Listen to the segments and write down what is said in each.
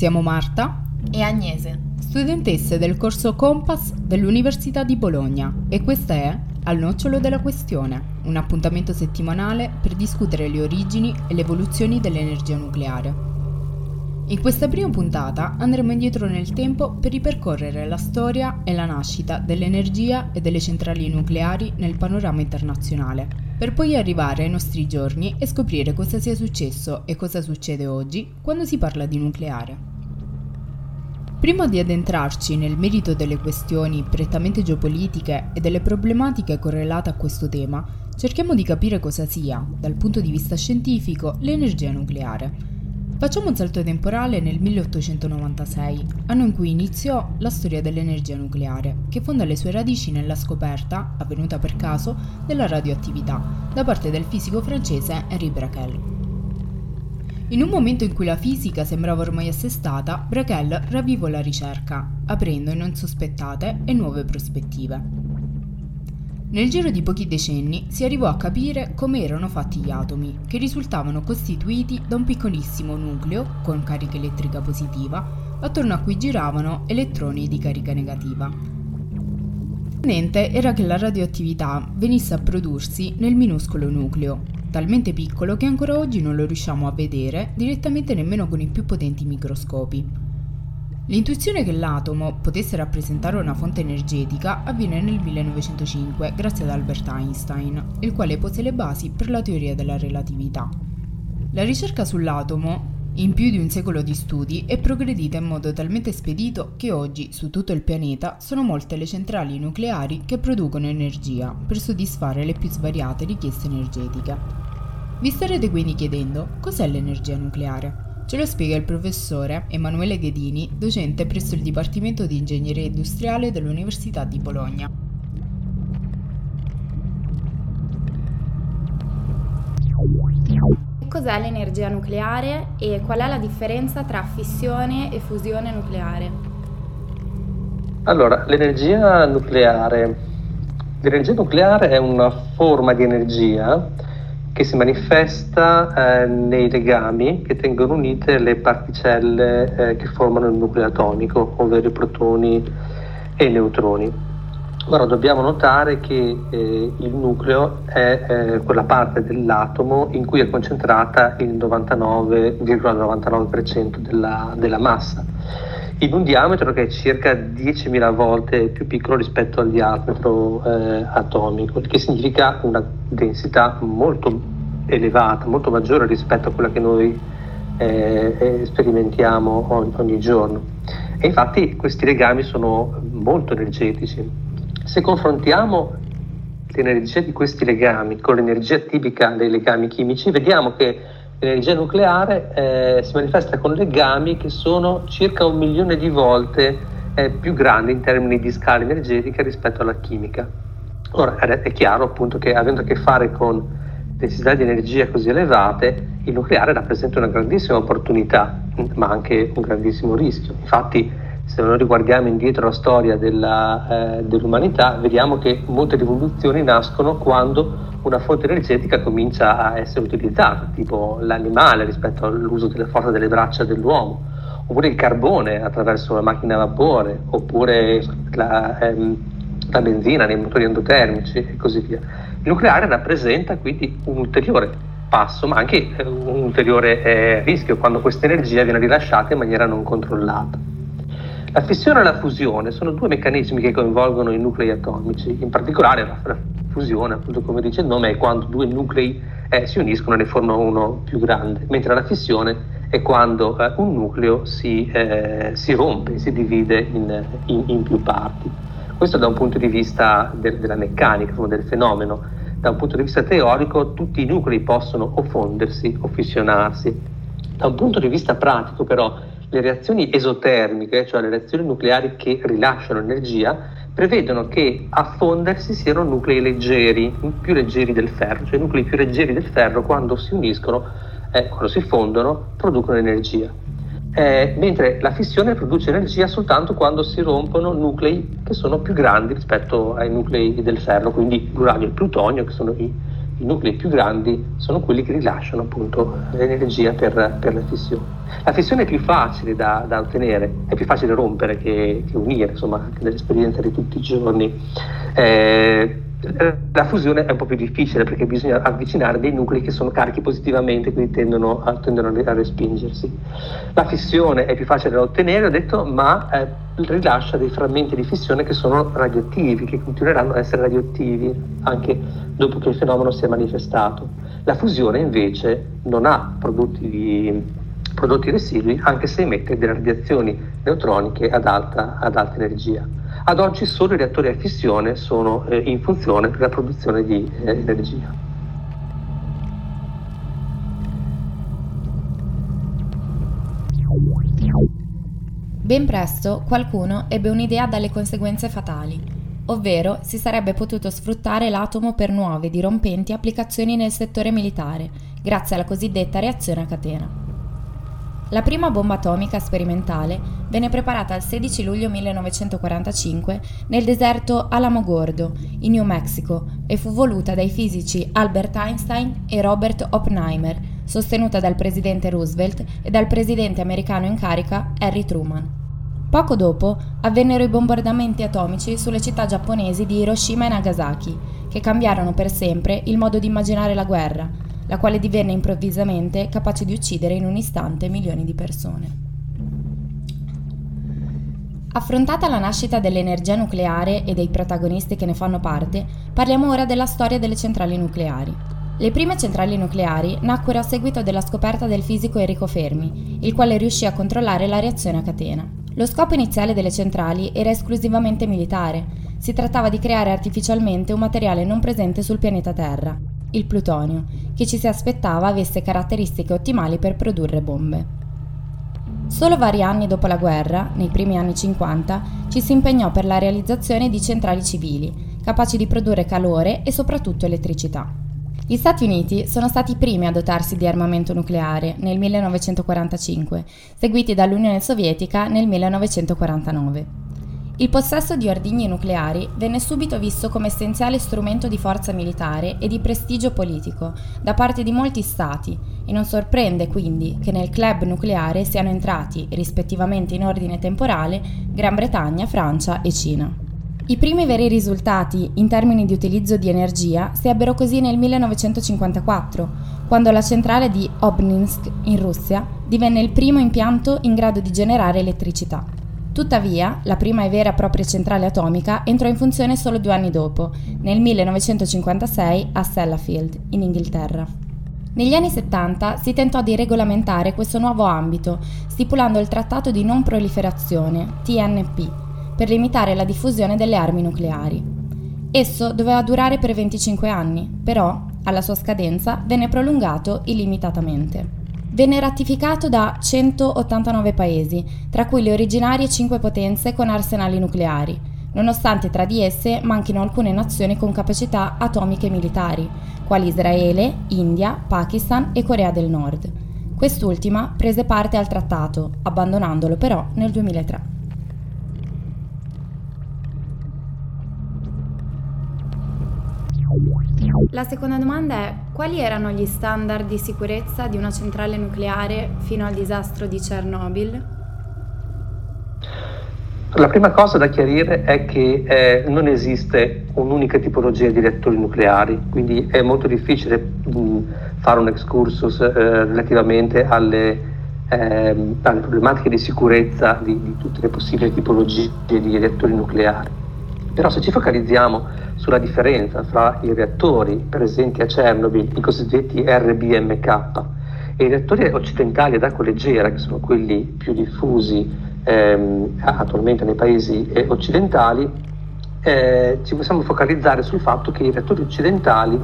Siamo Marta e Agnese, studentesse del corso Compass dell'Università di Bologna e questa è Al nocciolo della questione, un appuntamento settimanale per discutere le origini e le evoluzioni dell'energia nucleare. In questa prima puntata andremo indietro nel tempo per ripercorrere la storia e la nascita dell'energia e delle centrali nucleari nel panorama internazionale per poi arrivare ai nostri giorni e scoprire cosa sia successo e cosa succede oggi quando si parla di nucleare. Prima di addentrarci nel merito delle questioni prettamente geopolitiche e delle problematiche correlate a questo tema, cerchiamo di capire cosa sia, dal punto di vista scientifico, l'energia nucleare Facciamo un salto temporale nel 1896, anno in cui iniziò la storia dell'energia nucleare, che fonda le sue radici nella scoperta, avvenuta per caso, della radioattività da parte del fisico francese Henri Becquerel. In un momento in cui la fisica sembrava ormai assestata, Becquerel ravvivò la ricerca, aprendo non sospettate e nuove prospettive. Nel giro di pochi decenni si arrivò a capire come erano fatti gli atomi, che risultavano costituiti da un piccolissimo nucleo con carica elettrica positiva, attorno a cui giravano elettroni di carica negativa. L'importante era che la radioattività venisse a prodursi nel minuscolo nucleo, talmente piccolo che ancora oggi non lo riusciamo a vedere direttamente nemmeno con i più potenti microscopi. L'intuizione che l'atomo potesse rappresentare una fonte energetica avviene nel 1905 grazie ad Albert Einstein, il quale pose le basi per la teoria della relatività. La ricerca sull'atomo, in più di un secolo di studi, è progredita in modo talmente spedito che oggi su tutto il pianeta sono molte le centrali nucleari che producono energia per soddisfare le più svariate richieste energetiche. Vi starete quindi chiedendo cos'è l'energia nucleare? Ce lo spiega il professore Emanuele Ghedini, docente presso il Dipartimento di Ingegneria Industriale dell'Università di Bologna. Cos'è l'energia nucleare e qual è la differenza tra fissione e fusione nucleare? Allora, l'energia nucleare. L'energia nucleare è una forma di energia che si manifesta eh, nei legami che tengono unite le particelle eh, che formano il nucleo atomico, ovvero i protoni e i neutroni. Ora dobbiamo notare che eh, il nucleo è eh, quella parte dell'atomo in cui è concentrata il 99,99% ,99 della, della massa in un diametro che è circa 10.000 volte più piccolo rispetto al diametro eh, atomico, il che significa una densità molto elevata, molto maggiore rispetto a quella che noi eh, eh sperimentiamo ogni, ogni giorno. E infatti questi legami sono molto energetici. Se confrontiamo l'energia di questi legami con l'energia tipica dei legami chimici, vediamo che l'energia nucleare eh, si manifesta con legami che sono circa un milione di volte eh, più grandi in termini di scala energetica rispetto alla chimica. Ora è chiaro appunto che avendo a che fare con densità di energia così elevate, il nucleare rappresenta una grandissima opportunità, ma anche un grandissimo rischio. Infatti, se noi riguardiamo indietro la storia della, eh, dell'umanità, vediamo che molte rivoluzioni nascono quando una fonte energetica comincia a essere utilizzata, tipo l'animale rispetto all'uso della forza delle braccia dell'uomo, oppure il carbone attraverso la macchina a vapore, oppure la, ehm, la benzina nei motori endotermici e così via. Il nucleare rappresenta quindi un ulteriore passo, ma anche eh, un ulteriore eh, rischio quando questa energia viene rilasciata in maniera non controllata. La fissione e la fusione sono due meccanismi che coinvolgono i nuclei atomici, in particolare la fusione, appunto come dice il nome, è quando due nuclei eh, si uniscono e ne formano uno più grande, mentre la fissione è quando eh, un nucleo si, eh, si, rompe, si divide in, in, in, più parti. Questo da un punto di vista de- della meccanica, del fenomeno. Da un punto di vista teorico tutti i nuclei possono o fondersi o fissionarsi. Da un punto di vista pratico però le reazioni esotermiche, cioè le reazioni nucleari che rilasciano energia, prevedono che a fondersi siano nuclei leggeri, più leggeri del ferro, cioè nuclei più leggeri del ferro quando si uniscono, eh, quando si fondono, producono energia. Eh, mentre la fissione produce energia soltanto quando si rompono nuclei che sono più grandi rispetto ai nuclei del ferro, quindi l'uranio e il plutonio, che sono i, i nuclei più grandi sono quelli che rilasciano appunto l'energia per, per la fissione. La fissione è più facile da, da ottenere, è più facile rompere che, che unire, insomma, anche nell'esperienza di tutti i giorni. Eh, la fusione è un po' più difficile perché bisogna avvicinare dei nuclei che sono carichi positivamente, quindi tendono a, tendono a respingersi. La fissione è più facile da ottenere, ho detto, ma eh, rilascia dei frammenti di fissione che sono radioattivi, che continueranno ad essere radioattivi anche dopo che il fenomeno si è manifestato. La fusione invece non ha prodotti, di, prodotti residui, anche se emette delle radiazioni neutroniche ad alta, ad alta energia. Ad oggi solo i reattori a fissione sono eh, in funzione per la produzione di eh, energia. Ben presto qualcuno ebbe un'idea dalle conseguenze fatali, ovvero si sarebbe potuto sfruttare l'atomo per nuove, dirompenti applicazioni nel settore militare, grazie alla cosiddetta reazione a catena. La prima bomba atomica sperimentale venne preparata il 16 luglio 1945 nel deserto Alamogordo, in New Mexico, e fu voluta dai fisici Albert Einstein e Robert Oppenheimer, sostenuta dal presidente Roosevelt e dal presidente americano in carica Harry Truman. Poco dopo avvennero i bombardamenti atomici sulle città giapponesi di Hiroshima e Nagasaki, che cambiarono per sempre il modo di immaginare la guerra, la quale divenne improvvisamente capace di uccidere in un istante milioni di persone. Affrontata la nascita dell'energia nucleare e dei protagonisti che ne fanno parte, parliamo ora della storia delle centrali nucleari. Le prime centrali nucleari nacquero a seguito della scoperta del fisico Enrico Fermi, il quale riuscì a controllare la reazione a catena. Lo scopo iniziale delle centrali era esclusivamente militare. Si trattava di creare artificialmente un materiale non presente sul pianeta Terra, il plutonio, che ci si aspettava avesse caratteristiche ottimali per produrre bombe. Solo vari anni dopo la guerra, nei primi anni 50, ci si impegnò per la realizzazione di centrali civili, capaci di produrre calore e soprattutto elettricità. Gli Stati Uniti sono stati i primi a dotarsi di armamento nucleare nel 1945, seguiti dall'Unione Sovietica nel 1949. Il possesso di ordigni nucleari venne subito visto come essenziale strumento di forza militare e di prestigio politico da parte di molti stati e non sorprende quindi che nel club nucleare siano entrati, rispettivamente in ordine temporale, Gran Bretagna, Francia e Cina. I primi veri risultati in termini di utilizzo di energia si ebbero così nel 1954, quando la centrale di Obninsk in Russia divenne il primo impianto in grado di generare elettricità. Tuttavia, la prima e vera e propria centrale atomica entrò in funzione solo due anni dopo, nel 1956 a Sellafield, in Inghilterra. Negli anni 70 si tentò di regolamentare questo nuovo ambito, stipulando il Trattato di non proliferazione, TNP, per limitare la diffusione delle armi nucleari. Esso doveva durare per 25 anni, però, alla sua scadenza, venne prolungato illimitatamente. Venne ratificato da 189 paesi, tra cui le originarie 5 potenze con arsenali nucleari, nonostante tra di esse manchino alcune nazioni con capacità atomiche militari, quali Israele, India, Pakistan e Corea del Nord. Quest'ultima prese parte al trattato, abbandonandolo però nel 2003. La seconda domanda è quali erano gli standard di sicurezza di una centrale nucleare fino al disastro di Chernobyl? La prima cosa da chiarire è che eh, non esiste un'unica tipologia di reattori nucleari, quindi è molto difficile mh, fare un excursus eh, relativamente alle, eh, alle, problematiche di sicurezza di, di tutte le possibili tipologie di reattori nucleari. Però se ci focalizziamo sulla differenza fra i reattori presenti a Chernobyl, i cosiddetti RBMK, e i reattori occidentali ad acqua leggera, che sono quelli più diffusi ehm, attualmente nei paesi eh, occidentali, eh, ci possiamo focalizzare sul fatto che i reattori occidentali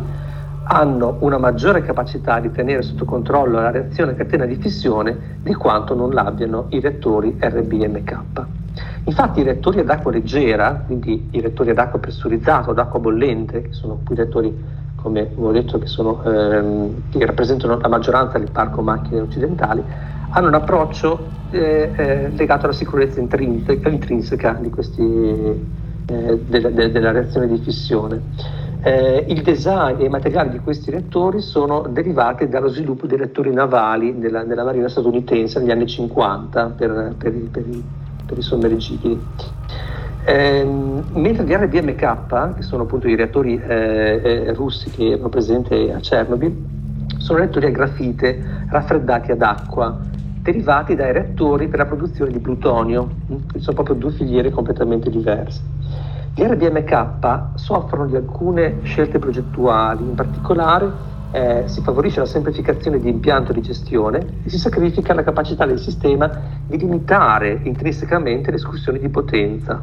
hanno una maggiore capacità di tenere sotto controllo la reazione catena di fissione di quanto non l'abbiano i reattori RBMK. Infatti i reattori ad acqua leggera, quindi i reattori ad acqua pressurizzato, ad acqua bollente, che sono quei reattori, come avevo detto, che, sono, ehm, che rappresentano la maggioranza del parco macchine occidentali, hanno un approccio eh, eh, legato alla sicurezza intrinseca, intrinseca questi, eh, della, de, della reazione di fissione. Eh, il design e i materiali di questi reattori sono derivati dallo sviluppo dei reattori navali nella, nella Marina statunitense negli anni 50 per, per, per, per i sommergibili. Eh, mentre gli RBMK, che sono appunto i reattori eh, eh, russi che erano presenti a Chernobyl, sono reattori a grafite raffreddati ad acqua, derivati dai reattori per la produzione di plutonio, sono proprio due filiere completamente diverse. Gli RDMK soffrono di alcune scelte progettuali, in particolare eh, si favorisce la semplificazione di impianto di gestione e si sacrifica la capacità del sistema di limitare intrinsecamente le escursioni di potenza.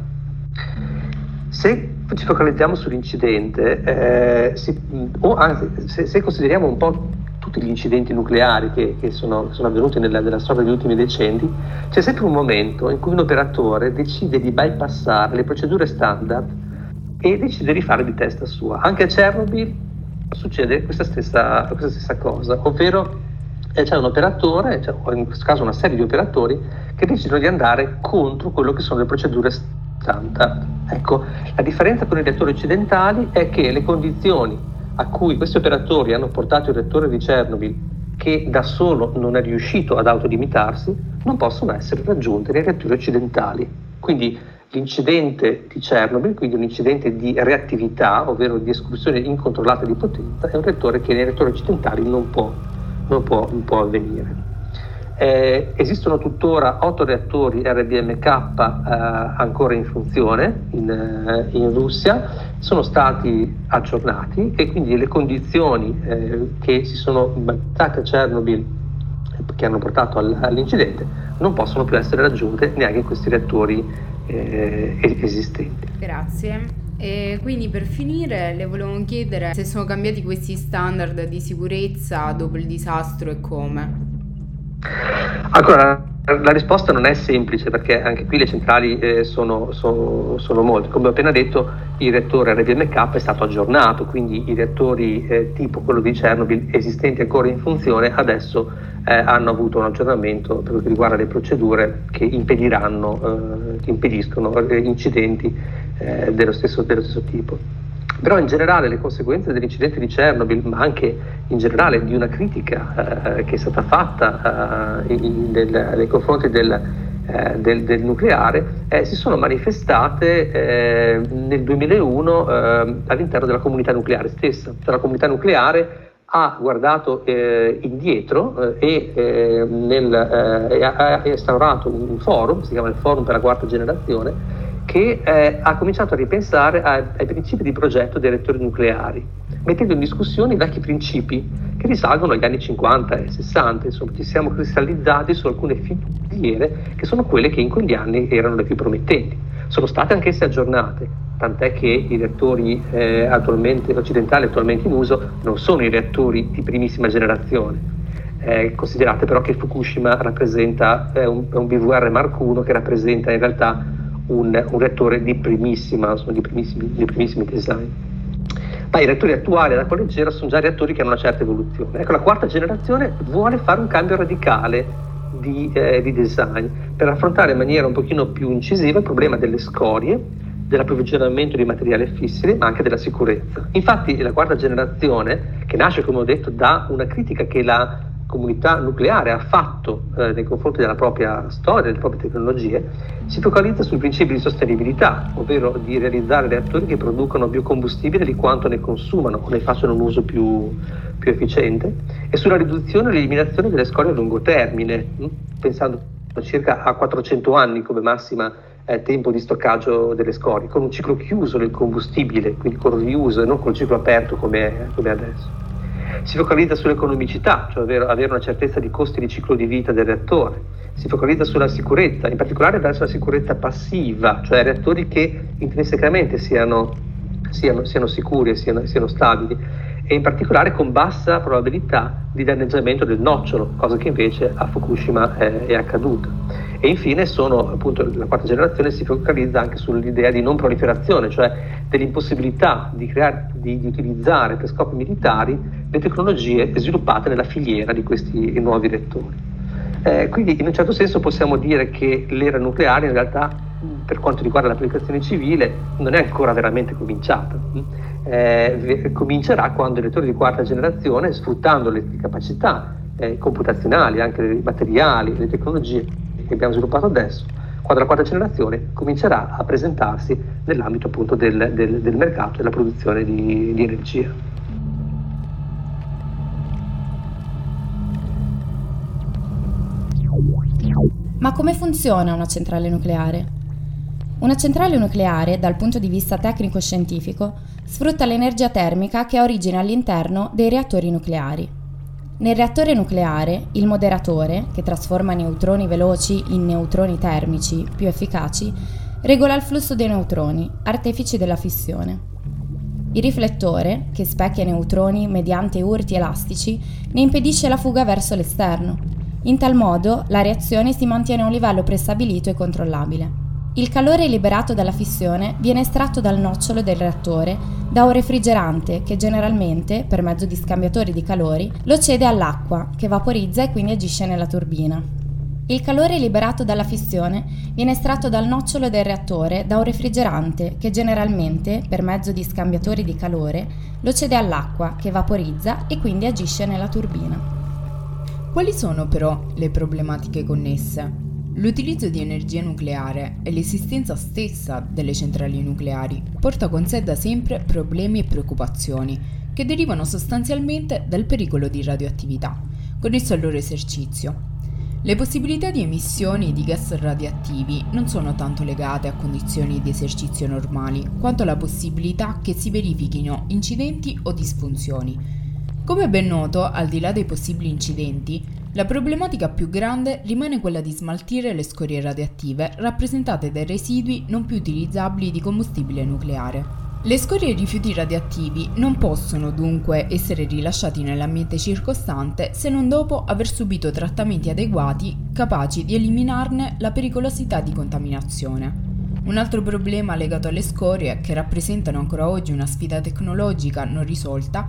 Se ci focalizziamo sull'incidente, eh, si, o anzi, se, se consideriamo un po' tutti gli incidenti nucleari che, che, sono, sono, avvenuti nella, nella, storia degli ultimi decenni, c'è sempre un momento in cui un operatore decide di bypassare le procedure standard e decide di fare di testa sua. Anche a Chernobyl succede questa stessa, questa stessa cosa, ovvero eh, c'è un operatore, cioè, in questo caso una serie di operatori, che decidono di andare contro quello che sono le procedure standard. Ecco, la differenza con i reattori occidentali è che le condizioni a cui questi operatori hanno portato il reattore di Chernobyl, che da solo non è riuscito ad autolimitarsi, non possono essere raggiunte nei reattori occidentali. Quindi l'incidente di Chernobyl, quindi un incidente di reattività, ovvero di escursione incontrollata di potenza, è un reattore che nei reattori occidentali non può, non può, non può avvenire. Eh, esistono tuttora otto reattori RBMK eh, ancora in funzione in, eh, in, Russia, sono stati aggiornati e quindi le condizioni eh, che si sono battate a Chernobyl, che hanno portato all, all'incidente, non possono più essere raggiunte neanche in questi reattori eh, esistenti. Grazie. E quindi per finire le volevo chiedere se sono cambiati questi standard di sicurezza dopo il disastro e come. Ancora, la risposta non è semplice perché anche qui le centrali eh, sono, sono, sono, molte. Come ho appena detto, il reattore RBMK è stato aggiornato, quindi i reattori eh, tipo quello di Chernobyl esistenti ancora in funzione adesso eh, hanno avuto un aggiornamento per che riguarda le procedure che impediranno, eh, che impediscono eh, incidenti eh, dello stesso, dello stesso tipo. Però in generale le conseguenze dell'incidente di Chernobyl, ma anche in generale di una critica eh, che è stata fatta eh, in, del, nei confronti del, eh, del, del nucleare, eh, si sono manifestate eh, nel 2001 eh, all'interno della comunità nucleare stessa. Cioè, la comunità nucleare ha guardato indietro e, nel, ha instaurato un forum, si chiama il Forum per la quarta generazione, che eh, ha cominciato a ripensare ai, ai principi di progetto dei reattori nucleari, mettendo in discussione i vecchi principi che risalgono agli anni 50 e 60. Insomma, ci siamo cristallizzati su alcune filiere che sono quelle che in quegli anni erano le più promettenti. Sono state anch'esse aggiornate, tant'è che i reattori eh, attualmente, occidentali attualmente in uso non sono i reattori di primissima generazione. Eh, considerate però che Fukushima rappresenta eh, un, un BVR Mark I che rappresenta in realtà un, un reattore di, primissima, di, primissimi, di primissimi design. Ma i reattori attuali ad acqua leggera sono già reattori che hanno una certa evoluzione. Ecco, la quarta generazione vuole fare un cambio radicale di, eh, di design per affrontare in maniera un pochino più incisiva il problema delle scorie, dell'approvvigionamento di materiali fissili, ma anche della sicurezza. Infatti la quarta generazione, che nasce, come ho detto, da una critica che la comunità nucleare ha fatto eh, nei confronti della propria storia, delle proprie tecnologie, si focalizza sul principio di sostenibilità, ovvero di realizzare reattori che producono biocombustibile di quanto ne consumano o ne facciano un uso più, più efficiente, e sulla riduzione e l'eliminazione delle scorie a lungo termine, mh? Hm? pensando circa a 400 anni come massima eh, tempo di stoccaggio delle scorie, con un ciclo chiuso del combustibile, quindi con riuso e non col ciclo aperto come, come adesso si focalizza sull'economicità, cioè avere, una certezza di costi di ciclo di vita del reattore, si focalizza sulla sicurezza, in particolare verso la sicurezza passiva, cioè reattori che intrinsecamente siano, siano, siano sicuri e siano, siano stabili e in particolare con bassa probabilità di danneggiamento del nocciolo, cosa che invece a Fukushima è, è accaduta. E infine sono, appunto, la quarta generazione si focalizza anche sull'idea di non proliferazione, cioè dell'impossibilità di, creare, di, di utilizzare per scopi militari le tecnologie sviluppate nella filiera di questi nuovi reattori. Eh, quindi in un certo senso possiamo dire che l'era nucleare in realtà per quanto riguarda l'applicazione civile non è ancora veramente cominciata eh, comincerà quando i reattori di quarta generazione, sfruttando le capacità eh, computazionali, anche le materiali, le tecnologie che abbiamo sviluppato adesso, quando la quarta generazione comincerà a presentarsi nell'ambito appunto del, del, del mercato e della produzione di, di energia. Ma come funziona una centrale nucleare? Una centrale nucleare, dal punto di vista tecnico-scientifico, sfrutta l'energia termica che ha origine all'interno dei reattori nucleari. Nel reattore nucleare, il moderatore, che trasforma neutroni veloci in neutroni termici più efficaci, regola il flusso dei neutroni, artefici della fissione. Il riflettore, che specchia i neutroni mediante urti elastici, ne impedisce la fuga verso l'esterno in tal modo la reazione si mantiene a un livello prestabilito e controllabile. Il calore liberato dalla fissione viene estratto dal nocciolo del reattore da un refrigerante che generalmente, per mezzo di scambiatori di calori, lo cede all'acqua, che vaporizza e quindi agisce nella turbina. Il calore liberato dalla fissione viene estratto dal nocciolo del reattore da un refrigerante che generalmente, per mezzo di scambiatori di calore, lo cede all'acqua, che vaporizza e quindi agisce nella turbina. Quali sono però le problematiche connesse? L'utilizzo di energia nucleare e l'esistenza stessa delle centrali nucleari porta con sé da sempre problemi e preoccupazioni che derivano sostanzialmente dal pericolo di radioattività, connesso al loro esercizio. Le possibilità di emissioni di gas radioattivi non sono tanto legate a condizioni di esercizio normali, quanto alla possibilità che si verifichino incidenti o disfunzioni, come ben noto, al di là dei possibili incidenti, la problematica più grande rimane quella di smaltire le scorie radioattive rappresentate dai residui non più utilizzabili di combustibile nucleare. Le scorie e rifiuti radioattivi non possono dunque essere rilasciati nell'ambiente circostante se non dopo aver subito trattamenti adeguati capaci di eliminarne la pericolosità di contaminazione. Un altro problema legato alle scorie, che rappresentano ancora oggi una sfida tecnologica non risolta,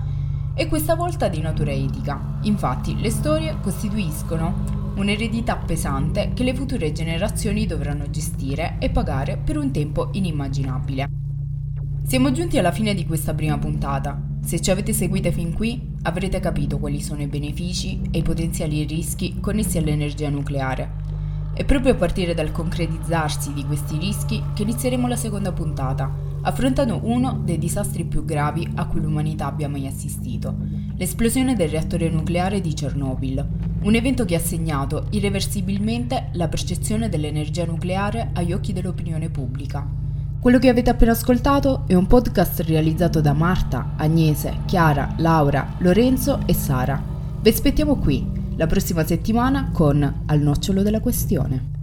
e questa volta di natura etica. Infatti le storie costituiscono un'eredità pesante che le future generazioni dovranno gestire e pagare per un tempo inimmaginabile. Siamo giunti alla fine di questa prima puntata. Se ci avete seguite fin qui, avrete capito quali sono i benefici e i potenziali rischi connessi all'energia nucleare. È proprio a partire dal concretizzarsi di questi rischi che inizieremo la seconda puntata, affrontando uno dei disastri più gravi a cui l'umanità abbia mai assistito, l'esplosione del reattore nucleare di Chernobyl, un evento che ha segnato irreversibilmente la percezione dell'energia nucleare agli occhi dell'opinione pubblica. Quello che avete appena ascoltato è un podcast realizzato da Marta, Agnese, Chiara, Laura, Lorenzo e Sara. Vi aspettiamo qui la prossima settimana con Al nocciolo della questione.